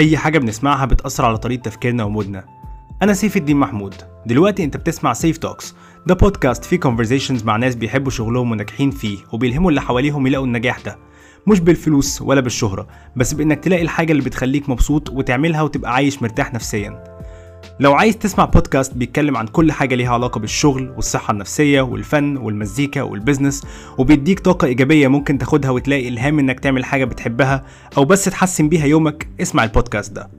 أي حاجة بنسمعها بتأثر على طريقة تفكيرنا ومودنا. أنا سيف الدين محمود. دلوقتي أنت بتسمع سيف Talks ده بودكاست فيه conversations مع ناس بيحبوا شغلهم وناجحين فيه وبيلهموا اللي حواليهم يلاقوا النجاح ده. مش بالفلوس ولا بالشهرة بس بإنك تلاقي الحاجة اللي بتخليك مبسوط وتعملها وتبقى عايش مرتاح نفسيا. لو عايز تسمع بودكاست بيتكلم عن كل حاجة ليها علاقة بالشغل والصحة النفسية والفن والمزيكا وال business وبيديك طاقة إيجابية ممكن تاخدها وتلاقي إلهام إنك تعمل حاجة بتحبها أو بس تحسن بيها يومك اسمع البودكاست ده.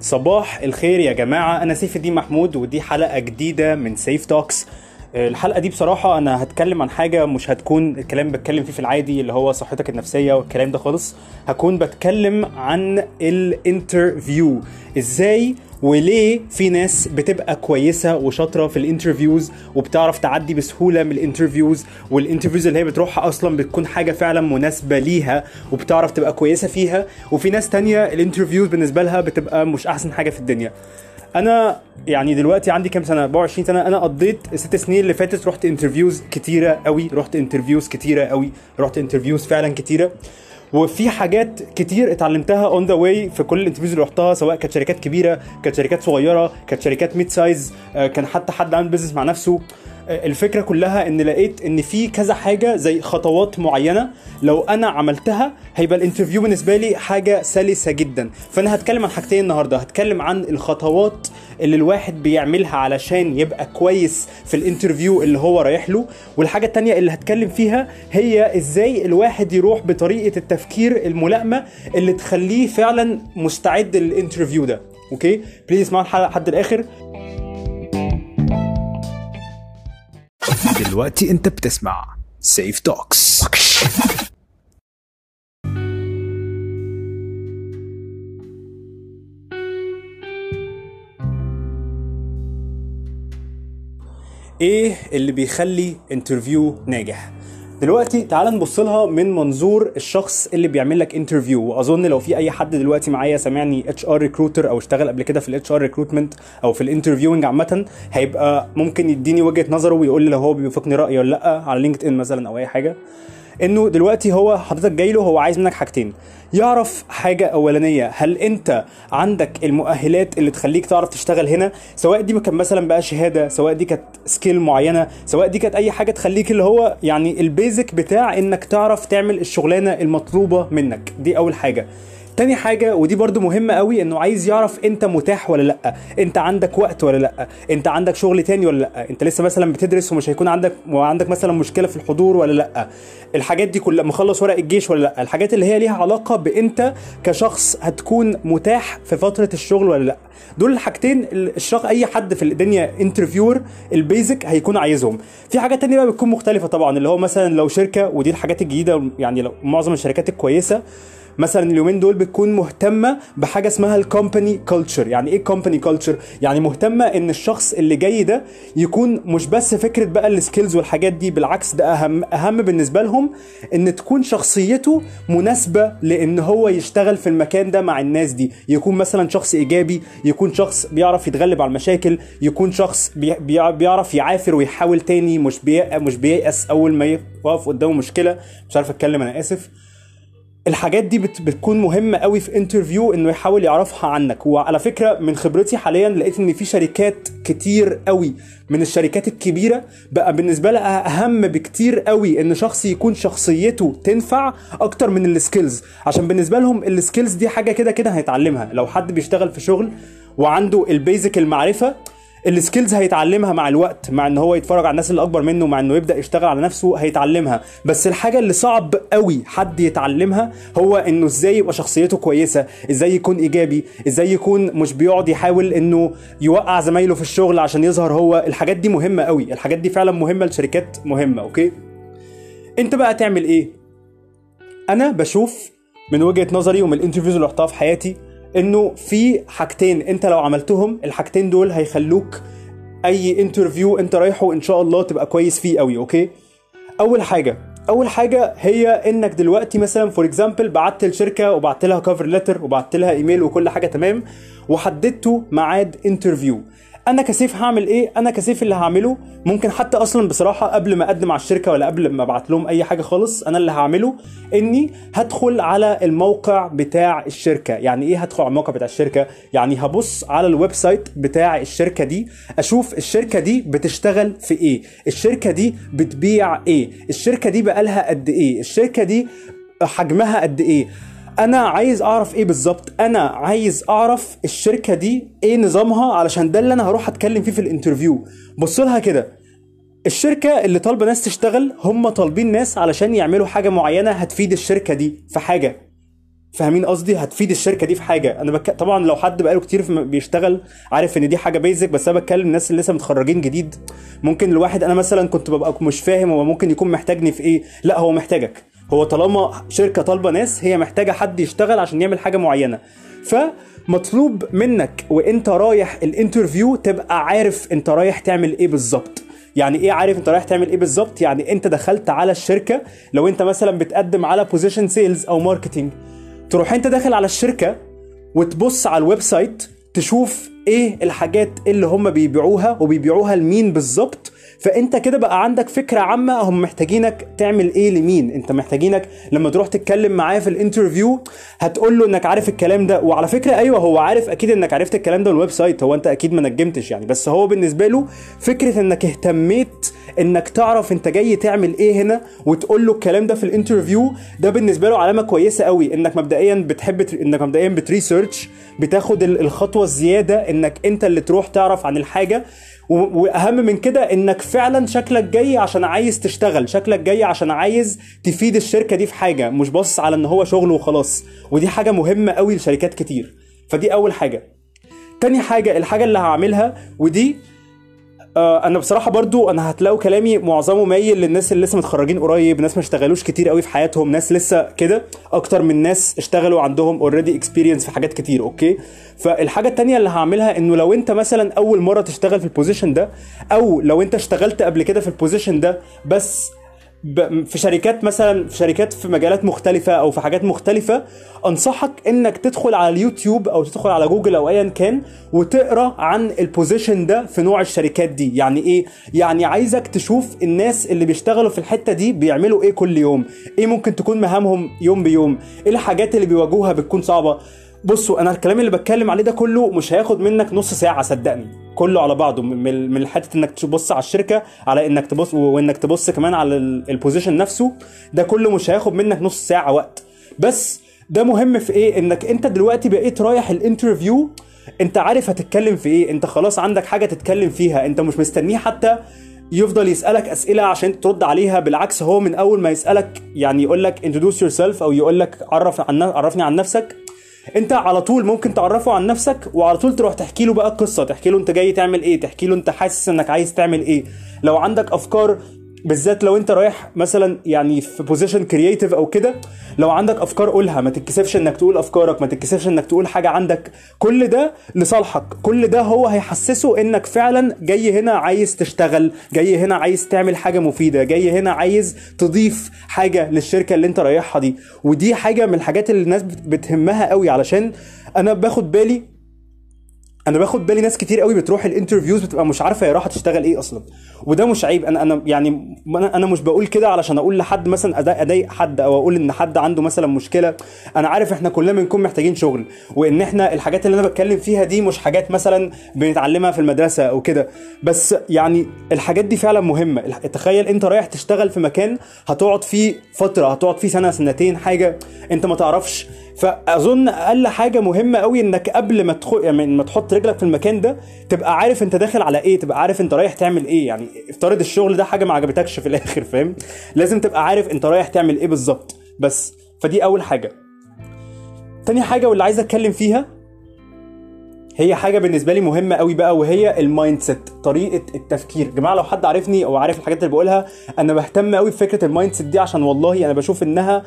صباح الخير يا جماعة أنا سيف الدين محمود ودي حلقة جديدة من سيف Talks الحلقة دي بصراحة أنا هتكلم عن حاجة مش هتكون الكلام بتكلم فيه في العادي اللي هو صحتك النفسية والكلام ده خالص. هكون بتكلم عن ال interview. إزاي وليه في ناس بتبقى كويسة وشاطرة في ال interviews وبتعرف تعدي بسهولة من ال interviews وال interviews اللي هي بتروحها أصلا بتكون حاجة فعلا مناسبة ليها وبتعرف تبقى كويسة فيها. وفي ناس تانية ال interviews بالنسبة لها بتبقى مش أحسن حاجة في الدنيا. أنا يعني دلوقتي عندي كام سنة؟ 24 سنة. أنا قضيت الست سنين اللي فاتت رحت interviews كتيرة قوي رحت interviews كتيرة قوي رحت interviews فعلا كتيرة. وفي حاجات كتير اتعلمتها on the way في كل ال interviews اللي رحتها سواء كانت شركات كبيرة كانت شركات صغيرة كانت شركات mid size كان حتى حد عامل business مع نفسه. الفكرة كلها إن لقيت إن في كذا حاجة زي خطوات معينة لو أنا عملتها هيبقى ال interview بالنسبة لي حاجة سلسة جدا. فأنا هتكلم عن حاجتين النهارده. هتكلم عن الخطوات اللي الواحد بيعملها علشان يبقى كويس في ال interview اللي هو رايح له. والحاجة التانية اللي هتكلم فيها هي إزاي الواحد يروح بطريقة التفكير الملائمة اللي تخليه فعلا مستعد لل interview ده. okay؟ please اسمعوا الحلقة لحد الآخر. دلوقتي انت بتسمع سيف Talks إيه اللي بيخلي interview ناجح؟ دلوقتي تعال نبص لها من منظور الشخص اللي بيعمل لك interview وأظن لو في أي حد دلوقتي معايا سامعني HR recruiter أو اشتغل قبل كده في ال HR recruitment أو في ال interviewing عامة هيبقى ممكن يديني وجهة نظره ويقول لي لو هو بيوافقني الرأي ولا لأ على LinkedIn مثلا أو أي حاجة. إنه دلوقتي هو حضرتك جاي له هو عايز منك حاجتين. يعرف حاجة أولانية هل أنت عندك المؤهلات اللي تخليك تعرف تشتغل هنا؟ سواء دي كان مثلا بقى شهادة سواء دي كانت skill معينة سواء دي كانت أي حاجة تخليك اللي هو يعني ال basic بتاع إنك تعرف تعمل الشغلانة المطلوبة منك. دي أول حاجة. تاني حاجة ودي برضو مهمة قوي إنه عايز يعرف أنت متاح ولا لأ أنت عندك وقت ولا لأ أنت عندك شغل تاني ولا لأ أنت لسه مثلا بتدرس ومش هيكون عندك وعندك مثلا مشكلة في الحضور ولا لأ. الحاجات دي كلها مخلص ورق الجيش ولا لأ الحاجات اللي هي ليها علاقة بأنت كشخص هتكون متاح في فترة الشغل ولا لأ. دول الحاجتين الشخص أي حد في الدنيا interviewer ال basic هيكون عايزهم. في حاجات تانية بقى بتكون مختلفة طبعا اللي هو مثلا لو شركة ودي الحاجات الجديدة يعني لو معظم الشركات الكويسة مثلا اليومين دول بتكون مهتمة بحاجة اسمها ال company culture يعني إيه ال company culture يعني مهتمة إن الشخص اللي جاي ده يكون مش بس فكرة بقى ال skills والحاجات دي بالعكس ده أهم أهم بالنسبة لهم إن تكون شخصيته مناسبة لإن هو يشتغل في المكان ده مع الناس دي. يكون مثلا شخص إيجابي يكون شخص بيعرف يتغلب على المشاكل يكون شخص بي بيعرف يعافر ويحاول تاني مش بي مش بييأس أول ما يقف قدامه مشكلة. مش عارف أتكلم أنا آسف. الحاجات دي بت بتكون مهمة قوي في interview إنه يحاول يعرفها عنك. وعلى فكرة من خبرتي حاليا لقيت إن في شركات كتير قوي من الشركات الكبيرة بقى بالنسبة لها أهم بكتير قوي إن شخص يكون شخصيته تنفع أكتر من ال skills عشان بالنسبة لهم ال skills دي حاجة كده كده هيتعلمها. لو حد بيشتغل في شغل وعنده ال basic المعرفة ال skills هيتعلمها مع الوقت مع إن هو يتفرج على الناس اللي اكبر منه مع إنه يبدأ يشتغل على نفسه هيتعلمها. بس الحاجة اللي صعب قوي حد يتعلمها هو إنه إزاي يبقى شخصيته كويسة إزاي يكون إيجابي إزاي يكون مش بيقعد يحاول إنه يوقع زمايله في الشغل عشان يظهر هو. الحاجات دي مهمة قوي الحاجات دي فعلا مهمة لشركات مهمة أوكي؟ أنت بقى تعمل إيه؟ أنا بشوف من وجهة نظري ومن ال interviews اللي رحتها في حياتي إنه في حاجتين أنت لو عملتهم الحاجتين دول هيخلوك أي interview أنت رايحه إن شاء الله تبقى كويس فيه قوي أوكي؟ أول حاجة أول حاجة هي إنك دلوقتي مثلا for example بعت الشركة وبعت لها cover letter وبعت لها ايميل وكل حاجة تمام وحددتوا ميعاد interview أنا كسيف هعمل إيه؟ أنا كسيف اللي هعمله. ممكن حتى أصلا بصراحة قبل ما أقدم على الشركة ولا قبل ما أبعت لهم أي حاجة خالص أنا اللي هعمله إني هدخل على الموقع بتاع الشركة. يعني إيه هدخل على الموقع بتاع الشركة؟ يعني هبص على ال website بتاع الشركة دي أشوف الشركة دي بتشتغل في إيه؟ الشركة دي بتبيع إيه؟ الشركة دي بقالها قد إيه؟ الشركة دي حجمها قد إيه؟ أنا عايز أعرف إيه بالظبط؟ أنا عايز أعرف الشركة دي إيه نظامها؟ علشان ده اللي أنا هروح أتكلم فيه في ال interview. بص لها كده. الشركة اللي طالبة ناس تشتغل هم طالبين ناس علشان يعملوا حاجة معينة هتفيد الشركة دي في حاجة. فاهمين قصدي؟ هتفيد الشركة دي في حاجة. أنا بك... طبعا لو حد بقاله كتير في بيشتغل عارف إن دي حاجة basic بس أنا بتكلم الناس اللي لسه متخرجين جديد. ممكن الواحد أنا مثلا كنت ببقى مش فاهم هو ممكن يكون محتاجني في إيه. لا هو محتاجك. هو طالما شركة طالبة ناس هي محتاجة حد يشتغل عشان يعمل حاجة معينة. فمطلوب منك وإنت رايح ال interview تبقى عارف إنت رايح تعمل إيه بالظبط. يعني إيه عارف إنت رايح تعمل إيه بالظبط؟ يعني إنت دخلت على الشركة لو إنت مثلا بتقدم على position sales أو marketing تروح إنت داخل على الشركة وتبص على ال website تشوف إيه الحاجات اللي هم بيبيعوها وبيبيعوها لمين بالظبط فانت كده بقى عندك فكرة عامة هم محتاجينك تعمل إيه لمين. انت محتاجينك لما تروح تتكلم معاه في ال interview هتقول له انك عارف الكلام ده. وعلى فكرة أيوه هو عارف أكيد انك عرفت الكلام ده من ال website. هو انت أكيد ما نجمتش يعني. بس هو بالنسبة له فكرة انك اهتميت انك تعرف انت جاي تعمل إيه هنا وتقول له الكلام ده في ال interview ده بالنسبة له علامة كويسة قوي. انك مبدئيا بتحب انك مبدئيا بت research بتاخد الخطوة الزيادة انك انت اللي تروح تعرف عن الحاجة. وأهم من كده إنك فعلا شكلك جاي عشان عايز تشتغل شكلك جاي عشان عايز تفيد الشركة دي في حاجة مش باصص على إن هو شغل وخلاص. ودي حاجة مهمة قوي لشركات كتير. فدي أول حاجة. تاني حاجة الحاجة اللي هعملها ودي آه أنا بصراحة برضو أنا هتلاقوا كلامي معظمه مايل للناس اللي لسه متخرجين قريب ناس ما اشتغلوش كتير قوي في حياتهم ناس لسه كده أكتر من ناس اشتغلوا عندهم already experience في حاجات كتير أوكي؟ فالحاجة التانية اللي هعملها إنه لو أنت مثلا أول مرة تشتغل في ال position ده أو لو أنت اشتغلت قبل كده في ال position ده بس في شركات مثلا في شركات في مجالات مختلفة أو في حاجات مختلفة أنصحك إنك تدخل على اليوتيوب أو تدخل على جوجل أو أيا كان وتقرأ عن ال position ده في نوع الشركات دي يعني إيه؟ يعني عايزك تشوف الناس اللي بيشتغلوا في الحتة دي بيعملوا إيه كل يوم؟ إيه ممكن تكون مهامهم يوم بيوم؟ إيه الحاجات اللي بيواجهوها بتكون صعبة؟ بصوا أنا الكلام اللي بتكلم عليه ده كله مش هياخد منك نص ساعة صدقني. كله على بعضه من حتة إنك تبص على الشركة على إنك تبص وإنك تبص كمان على ال position نفسه ده كله مش هياخد منك نص ساعة وقت. بس ده مهم في إيه؟ إنك أنت دلوقتي بقيت رايح الانترفيو أنت عارف هتتكلم في إيه أنت خلاص عندك حاجة تتكلم فيها أنت مش مستنيه حتى يفضل يسألك أسئلة عشان ترد عليها بالعكس هو من أول ما يسألك يعني يقول لك introduce yourself أو يقول لك عرف عن عرفني عن نفسك. انت على طول ممكن تعرفه عن نفسك وعلى طول تروح تحكي له بقى القصة تحكي له انت جاي تعمل إيه تحكي له انت حاسس انك عايز تعمل إيه. لو عندك افكار بالذات لو انت رايح مثلا يعني في position creative أو كده لو عندك أفكار قولها ما تتكسفش إنك تقول أفكارك ما تتكسفش إنك تقول حاجة عندك. كل ده لصالحك. كل ده هو هيحسسه إنك فعلا جاي هنا عايز تشتغل جاي هنا عايز تعمل حاجة مفيدة جاي هنا عايز تضيف حاجة للشركة اللي انت رايحها دي. ودي حاجة من الحاجات اللي الناس بتهمها قوي علشان أنا باخد بالي أنا باخد بالي ناس كتير قوي بتروح ال interviews بتبقى مش عارفة هي رايحه تشتغل إيه أصلا. وده مش عيب. أنا أنا يعني أنا أنا مش بقول كده علشان أقول لحد مثلا أضايق حد أو أقول إن حد عنده مثلا مشكلة. أنا عارف إحنا كلنا بنكون محتاجين شغل وإن إحنا الحاجات اللي أنا بتكلم فيها دي مش حاجات مثلا بنتعلمها في المدرسة أو كده. بس يعني الحاجات دي فعلا مهمة. تخيل أنت رايح تشتغل في مكان هتقعد فيه فترة هتقعد فيه سنة سنتين حاجة أنت ما تعرفش. فأظن أقل حاجة مهمة قوي إنك قبل ما تدخل يعني ما تحط رجلك في المكان ده تبقى عارف انت داخل على إيه تبقى عارف انت رايح تعمل إيه. يعني افترض الشغل ده حاجة ما عجبتكش في الآخر فاهم؟ لازم تبقى عارف انت رايح تعمل إيه بالظبط. بس فدي أول حاجة. تاني حاجة واللي عايز أتكلم فيها هي حاجة بالنسبة لي مهمة قوي بقى وهي ال mindset طريقة التفكير. جماعة لو حد عارفني أو عارف الحاجات اللي بقولها أنا بهتم قوي بفكرة ال mindset دي عشان والله أنا بشوف إنها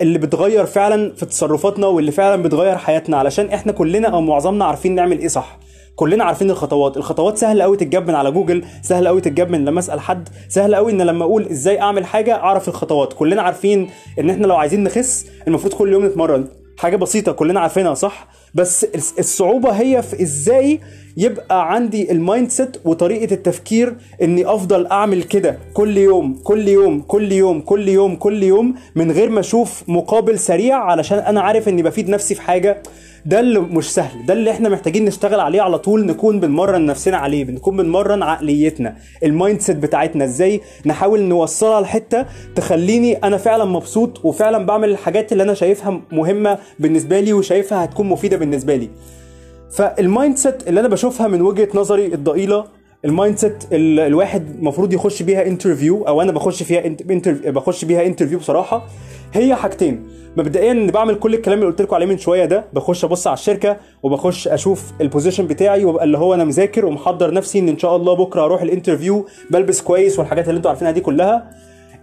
اللي بتغير فعلا في تصرفاتنا واللي فعلا بتغير حياتنا علشان إحنا كلنا أو معظمنا عارفين نعمل إيه صح. كلنا عارفين الخطوات. الخطوات سهل قوي تتجاب من على جوجل سهل قوي تتجاب من لما أسأل حد سهل قوي إن لما أقول إزاي أعمل حاجة أعرف الخطوات. كلنا عارفين إن إحنا لو عايزين نخس المفروض كل يوم نتمرن. حاجة بسيطة كلنا عارفينها صح. بس الصعوبة هي في إزاي يبقى عندي ال mindset وطريقة التفكير إني أفضل أعمل كده كل يوم كل يوم كل يوم كل يوم كل يوم من غير ما أشوف مقابل سريع علشان أنا عارف إني بفيد نفسي في حاجة. ده اللي مش سهل ده اللي إحنا محتاجين نشتغل عليه على طول نكون بنمرن نفسنا عليه بنكون بنمرن عقليتنا ال mindset بتاعتنا. إزاي؟ نحاول نوصلها لحتة تخليني أنا فعلا مبسوط وفعلا بعمل الحاجات اللي أنا شايفها مهمة بالنسبة لي وشايفها هتكون مفيدة بالنسبة لي. فال mindset اللي أنا بشوفها من وجهة نظري الضئيلة ال mindset ال- الواحد المفروض يخش بيها interview أو أنا بخش فيها inter بخش بيها interview بصراحة. هي حاجتين. مبدئيا إن بعمل كل الكلام اللي قلت لكم عليه من شوية ده بخش أبص على الشركة وبخش أشوف ال position بتاعي وأبقى اللي هو أنا مذاكر ومحضر نفسي إن إن شاء الله بكرة أروح ال interview بلبس كويس والحاجات اللي أنتوا عارفينها دي كلها.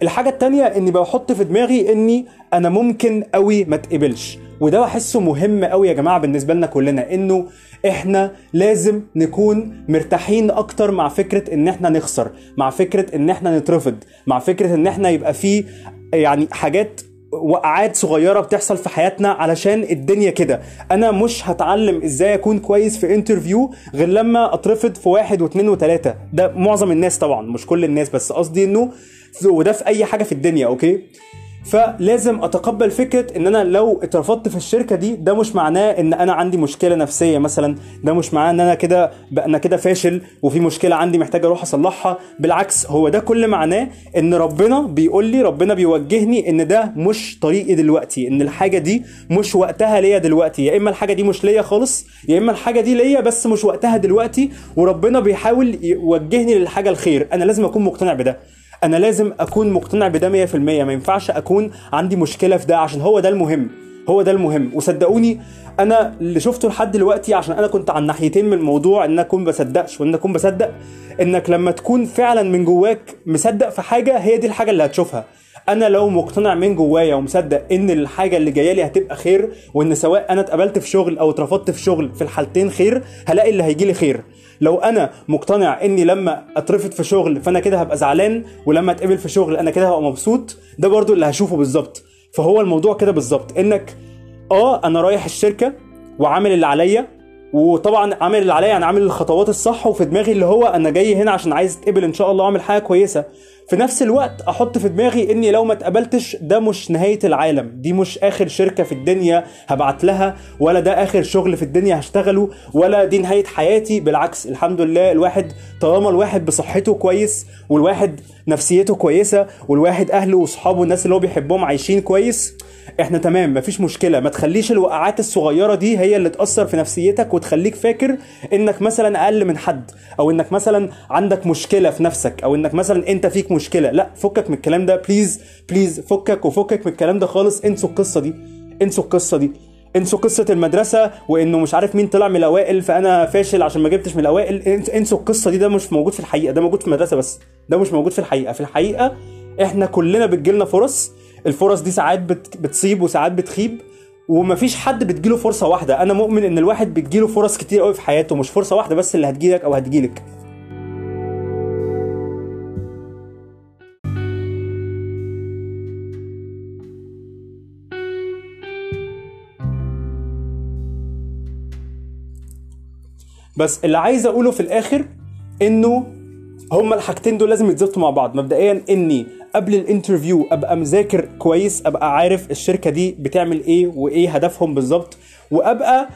الحاجة التانية إني بحط في دماغي إني أنا ممكن قوي ما اتقبلش وده بحسه مهم قوي يا جماعة بالنسبة لنا كلنا إنه إحنا لازم نكون مرتاحين أكتر مع فكرة إن إحنا نخسر مع فكرة إن إحنا نترفض مع فكرة إن إحنا يبقى في يعني حاجات وقعات صغيرة بتحصل في حياتنا علشان الدنيا كده. أنا مش هتعلم إزاي أكون كويس في interview غير لما أترفض في واحد واثنين وثلاثة. ده معظم الناس طبعا مش كل الناس بس قصدي إنه وده في أي حاجة في الدنيا okay؟ فلازم أتقبل فكرة إن أنا لو اترفضت في الشركة دي ده مش معناه إن أنا عندي مشكلة نفسية مثلا ده مش معناه إن أنا كده أنا كده فاشل وفي مشكلة عندي محتاج أروح أصلحها. بالعكس هو ده كل معناه إن ربنا بيقول لي ربنا بيوجهني إن ده مش طريقي دلوقتي إن الحاجة دي مش وقتها ليا دلوقتي. يا إما الحاجة دي مش ليا خالص يا إما الحاجة دي ليا بس مش وقتها دلوقتي وربنا بيحاول يوجهني للحاجة الخير. أنا لازم أكون مقتنع بده. أنا لازم أكون مقتنع بده 100% ما ينفعش أكون عندي مشكلة في ده عشان هو ده المهم. هو ده المهم. وصدقوني أنا اللي شفته لحد دلوقتي عشان أنا كنت على الناحيتين من الموضوع إن أنا أكون بصدقش وإن أكون بصدق إنك لما تكون فعلا من جواك مصدق في حاجة هي دي الحاجة اللي هتشوفها. أنا لو مقتنع من جوايا ومصدق إن الحاجة اللي جاية لي هتبقى خير وإن سواء أنا اتقبلت في شغل أو اترفضت في شغل في الحالتين خير هلاقي اللي هيجي لي خير. لو أنا مقتنع إني لما أترفض في شغل فأنا كده هبقى زعلان ولما أتقبل في شغل أنا كده هبقى مبسوط ده برضو اللي هشوفه بالظبط. فهو الموضوع كده بالظبط إنك آه أنا رايح الشركة وعامل اللي عليا وطبعا عامل اللي عليا يعني عامل الخطوات الصح وفي دماغي اللي هو أنا جاي هنا عشان عايز أتقبل إن شاء الله وأعمل حاجة كويسة. في نفس الوقت أحط في دماغي إني لو ما اتقبلتش ده مش نهاية العالم. دي مش آخر شركة في الدنيا هبعت لها ولا ده آخر شغل في الدنيا هشتغله ولا دي نهاية حياتي. بالعكس الحمد لله الواحد طالما الواحد بصحته كويس والواحد نفسيته كويسة والواحد أهله واصحابه والناس اللي هو بيحبهم عايشين كويس إحنا تمام مفيش مشكلة. ما تخليش الوقعات الصغيرة دي هي اللي تأثر في نفسيتك وتخليك فاكر إنك مثلا أقل من حد أو إنك مثلا عندك مشكلة في نفسك أو إنك مثلا أنت فيك مشكلة. لا فكك من الكلام ده. please please فكك وفكك من الكلام ده خالص. انسوا القصة دي. انسوا القصة دي. انسوا قصة المدرسة وإنه مش عارف مين طلع من الأوائل فأنا فاشل عشان ما جبتش من الأوائل. انس- انسوا القصة دي. ده مش موجود في الحقيقة. ده موجود في المدرسة بس. ده مش موجود في الحقيقة. في الحقيقة إحنا كلنا بتجيلنا فرص. الفرص دي ساعات بت... بتصيب وساعات بتخيب. ومفيش حد بتجيله فرصة واحدة. أنا مؤمن إن الواحد بتجيله فرص كتير قوي في حياته. مش فرصة واحدة بس اللي هتجيلك أو هتجيلك. بس اللي عايز اقوله في الآخر انه هما الحاجتين دول لازم يتظبطوا مع بعض. مبدئيا اني قبل ال interview أبقى مذاكر كويس أبقى عارف الشركة دي بتعمل إيه وإيه هدفهم بالظبط وأبقى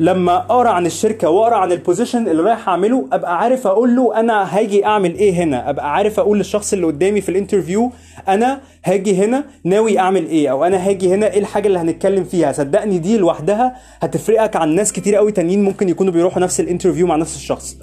لما أقرأ عن الشركة وأقرأ عن ال position اللي رايح أعمله أبقى عارف أقول له أنا هاجي أعمل إيه هنا. أبقى عارف أقول للشخص اللي قدامي في ال interview أنا هاجي هنا ناوي أعمل إيه؟ أو أنا هاجي هنا إيه الحاجة اللي هنتكلم فيها؟ صدقني دي لوحدها هتفرقك عن ناس كتير قوي تانيين ممكن يكونوا بيروحوا نفس ال interview مع نفس الشخص.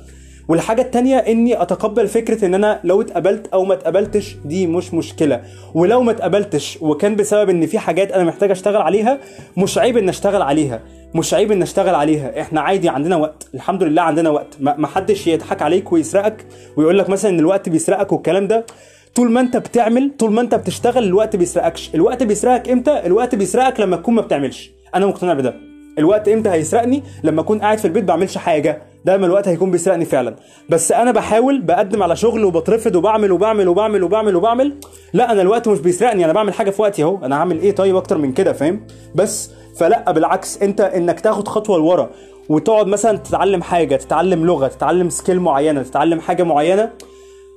والحاجة التانية إني أتقبل فكرة إن أنا لو اتقبلت أو ما اتقبلتش دي مش مشكلة. ولو ما اتقبلتش وكان بسبب إن في حاجات أنا محتاج أشتغل عليها مش عيب ان أشتغل عليها. مش عيب إن اشتغل عليها. إحنا عادي عندنا وقت. الحمد لله عندنا وقت. ما حدش يضحك عليك ويسرقك ويقول لك مثلا إن الوقت بيسرقك والكلام ده. طول ما أنت بتعمل طول ما أنت بتشتغل الوقت بيسرقكش. الوقت بيسرقك إمتى؟ الوقت بيسرقك لما تكون ما بتعملش. أنا مقتنع بده. الوقت إمتى هيسرقني؟ لما اكون قاعد في البيت بعملش حاجة. ده لما الوقت هيكون بيسرقني فعلا. بس أنا بحاول بقدم على شغل وبترفض وبعمل وبعمل وبعمل وبعمل وبعمل. لا أنا الوقت مش بيسرقني. أنا بعمل حاجة في وقتي أهو. أنا هعمل إيه طيب أكتر من كده فاهم؟ بس فلا بالعكس أنت إنك تاخد خطوة لورا وتقعد مثلا تتعلم حاجة تتعلم لغة تتعلم سكيل معينة تتعلم حاجة معينة.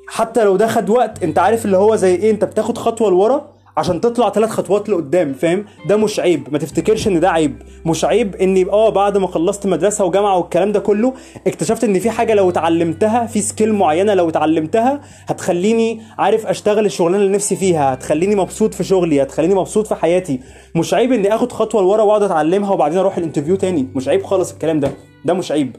حتى لو ده خد وقت أنت عارف اللي هو زي إيه؟ أنت بتاخد خطوة لورا عشان تطلع ثلاث خطوات لقدام فاهم؟ ده مش عيب ما تفتكرش إن ده عيب. مش عيب إني آه بعد ما خلصت مدرسة وجامعة والكلام ده كله اكتشفت إن في حاجة لو اتعلمتها في skill معينة لو اتعلمتها هتخليني عارف أشتغل الشغلانة اللي نفسي فيها هتخليني مبسوط في شغلي هتخليني مبسوط في حياتي. مش عيب إني آخد خطوة لورا وأقعد أتعلمها وبعدين أروح ال interview تاني. مش عيب خالص الكلام ده. ده مش عيب.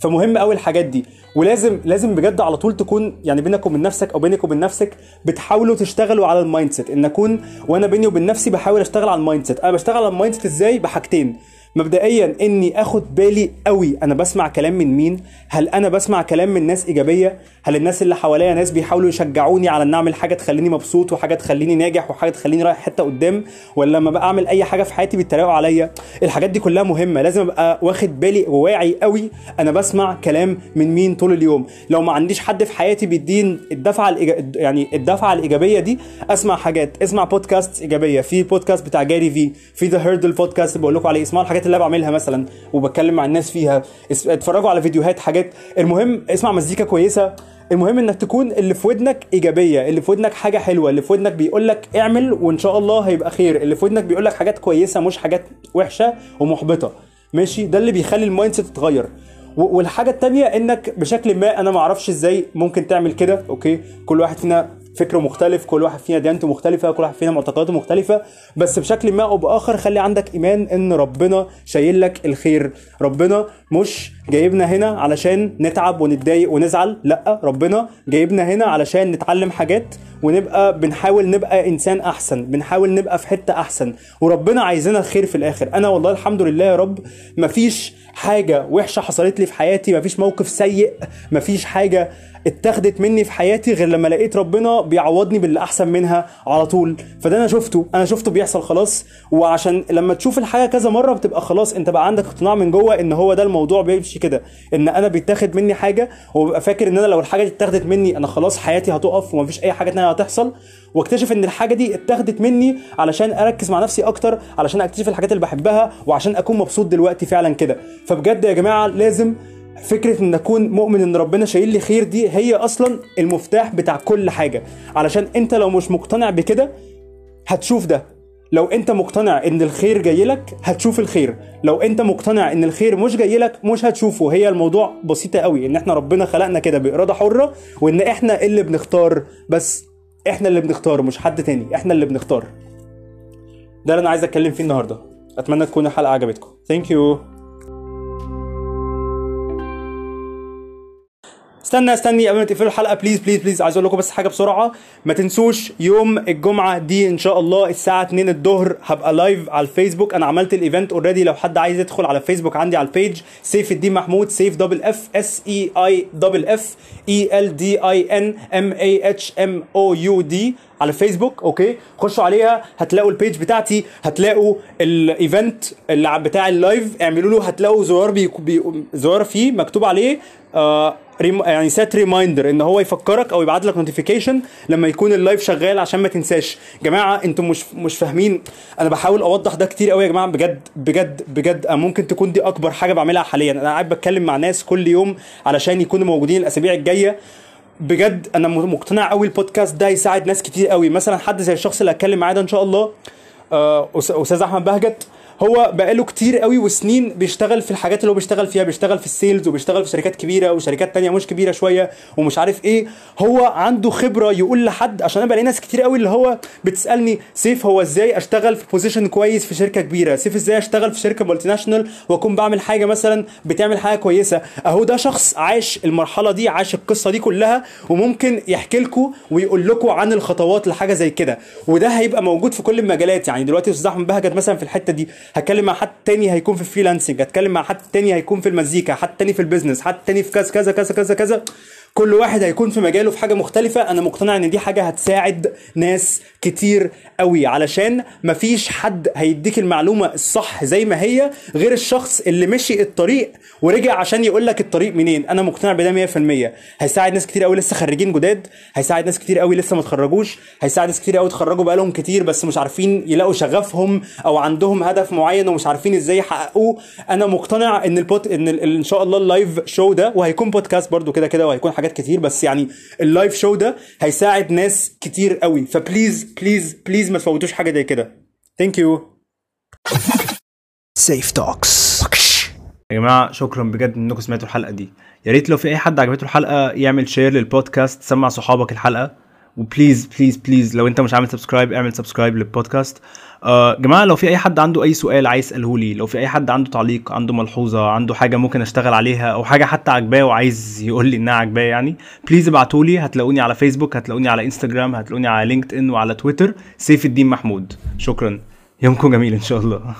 فمهم قوي الحاجات دي. ولازم لازم بجد على طول تكون يعني بينك وبين نفسك أو بينك وبين نفسك بتحاولوا تشتغلوا على ال mindset. إن أكون وأنا بيني وبين نفسي بحاول أشتغل على ال mindset. أنا بشتغل على ال mindset إزاي؟ بحاجتين. مبدئيا إني آخد بالي قوي أنا بسمع كلام من مين؟ هل أنا بسمع كلام من ناس إيجابية؟ هل الناس اللي حواليا ناس بيحاولوا يشجعوني على إن أعمل حاجة تخليني مبسوط وحاجة تخليني ناجح وحاجة تخليني رايح حتة قدام؟ ولا لما بقى أعمل أي حاجة في حياتي بيتريقوا عليا؟ الحاجات دي كلها مهمة. لازم أبقى واخد بالي وواعي قوي أنا بسمع كلام من مين طول اليوم؟ لو ما عنديش حد في حياتي بيدين الدفعة الإيجا... يعني الدفعة الإيجابية دي أسمع حاجات أسمع بودكاست إيجابية. في بودكاست بتاع جاري في في ذا هيردل بودكاست بقول لكم عليه. اسمعوا الحاجات اللي أنا بعملها مثلا وبتكلم مع الناس فيها اتفرجوا على فيديوهات حاجات. المهم اسمع مزيكا كويسة. المهم إنك تكون اللي في ودنك إيجابية اللي في ودنك حاجة حلوة اللي في ودنك بيقول لك اعمل وإن شاء الله هيبقى خير. اللي في ودنك بيقول لك حاجات كويسة مش حاجات وحشة ومحبطة. ماشي؟ ده اللي بيخلي ال mindset تتغير. والحاجة التانية إنك بشكل ما أنا ما أعرفش إزاي ممكن تعمل كده. okay؟ كل واحد فينا فكره مختلف كل واحد فينا ديانته مختلفة كل واحد فينا معتقداته مختلفة. بس بشكل ما أو بآخر خلي عندك إيمان إن ربنا شايل لك الخير. ربنا مش جايبنا هنا علشان نتعب ونتضايق ونزعل. لأ ربنا جايبنا هنا علشان نتعلم حاجات ونبقى بنحاول نبقى إنسان أحسن بنحاول نبقى في حتة أحسن. وربنا عايزنا الخير في الآخر. أنا والله الحمد لله يا رب مفيش حاجة وحشة حصلت لي في حياتي مفيش موقف سيء مفيش حاجة اتاخدت مني في حياتي غير لما لقيت ربنا بيعوضني باللي احسن منها على طول. فده أنا شفته. أنا شفته بيحصل خلاص. وعشان لما تشوف الحاجة كذا مرة بتبقى خلاص أنت بقى عندك اقتناع من جوه إن هو ده الموضوع بيمشي كده. إن أنا بيتاخد مني حاجة وببقى فاكر إن أنا لو الحاجة دي اتاخدت مني أنا خلاص حياتي هتقف ومفيش أي حاجة تانية هتحصل. واكتشف إن الحاجة دي اتاخدت مني علشان أركز مع نفسي أكتر علشان أكتشف الحاجات اللي بحبها وعشان أكون مبسوط دلوقتي فعلا كده. فبجد يا جماعة لازم فكرة إن أكون مؤمن إن ربنا شايل لي خير دي هي أصلا المفتاح بتاع كل حاجة. علشان أنت لو مش مقتنع بكده هتشوف ده. لو أنت مقتنع إن الخير جاي لك هتشوف الخير. لو أنت مقتنع إن الخير مش جاي لك مش هتشوفه. هي الموضوع بسيطة قوي إن إحنا ربنا خلقنا كده بإرادة حرة وإن إحنا اللي بنختار. بس إحنا اللي بنختار مش حد تاني. إحنا اللي بنختار. ده اللي أنا عايز أتكلم فيه النهارده. أتمنى تكون الحلقة عجبتكم. ثانك يو استنى استني قبل ما تقفلوا الحلقة. please please please عايز أقول لكم بس حاجة بسرعة. ما تنسوش يوم الجمعة دي إن شاء الله الساعة 2 الظهر هبقى live على الفيسبوك. أنا عملت ال event already لو حد عايز يدخل على الفيسبوك عندي على ال page سيف الدين محمود سيف double F S E I double F E L D I N M A H M O U D على Facebook okay؟ خشوا عليها هتلاقوا ال page بتاعتي هتلاقوا ال event اللي بتاع ال live اعملوا له هتلاقوا زرار بي... بي... زرار فيه مكتوب عليه آه. يعني set reminder إن هو يفكرك أو يبعت لك notification لما يكون ال live شغال عشان ما تنساش. جماعة أنتم مش مش فاهمين. أنا بحاول أوضح ده كتير قوي يا جماعة بجد بجد بجد آه، ممكن تكون دي أكبر حاجة بعملها حاليا. أنا قاعد بتكلم مع ناس كل يوم علشان يكونوا موجودين الأسابيع الجاية. بجد أنا مقتنع قوي البودكاست ده يساعد ناس كتير قوي مثلا حد زي الشخص اللي هتكلم معاه ده إن شاء الله آه، أستاذ أحمد بهجت هو بقاله كتير قوي وسنين بيشتغل في الحاجات اللي هو بيشتغل فيها بيشتغل في ال sales وبيشتغل في شركات كبيرة وشركات تانية مش كبيرة شوية ومش عارف إيه. هو عنده خبرة يقول لحد عشان أنا بلاقي ناس كتير قوي اللي هو بتسألني سيف هو إزاي أشتغل في position كويس في شركة كبيرة؟ سيف إزاي أشتغل في شركة multinational وأكون بعمل حاجة مثلا بتعمل حاجة كويسة؟ أهو ده شخص عاش المرحلة دي عاش القصة دي كلها وممكن يحكي لكم ويقول لكم عن الخطوات لحاجة زي كده. وده هيبقى موجود في كل المجالات. يعني دلوقتي أستاذ أحمد بهجت مثلا في الحتة دي. هتكلم مع حد تاني هيكون في ال freelancing هتكلم مع حد تاني هيكون في المزيكا حد تاني في ال business حد تاني في كذا كذا كذا كذا كذا. كل واحد هيكون في مجاله في حاجة مختلفة. أنا مقتنع إن دي حاجة هتساعد ناس كتير قوي. علشان مفيش حد هيديك المعلومة الصح زي ما هي غير الشخص اللي مشي الطريق ورجع عشان يقول لك الطريق منين. أنا مقتنع بده 100% هيساعد ناس كتير قوي لسه خريجين جداد. هيساعد ناس كتير قوي لسه ما اتخرجوش. هيساعد ناس كتير قوي اتخرجوا بقالهم كتير بس مش عارفين يلاقوا شغفهم أو عندهم هدف معين ومش عارفين إزاي يحققوه. أنا مقتنع إن البود إن ال... إن شاء الله ال live show ده وهيكون بودكاست برضو كده كده وهيكون حاجات كتير بس يعني ال live show ده هيساعد ناس كتير قوي. ف please please please ما تفوتوش حاجة زي كده. Thank you Seif Talks يا جماعة شكرا بجد إنكم سمعتوا الحلقة دي. يا ريت لو في أي حد عجبته الحلقة يعمل share للبودكاست سمع صحابك الحلقة. و please please please لو انت مش عامل subscribe اعمل subscribe للبودكاست آه جماعة لو في أي حد عنده أي سؤال عايز يسأله لي لو في أي حد عنده تعليق عنده ملحوظة عنده حاجة ممكن أشتغل عليها أو حاجة حتى عجباه وعايز يقول لي إنها عجباه يعني please ابعتوا لي هتلاقوني على فيسبوك هتلاقوني على انستجرام هتلاقوني على LinkedIn وعلى تويتر سيف الدين محمود. شكرا. يومكم جميل إن شاء الله.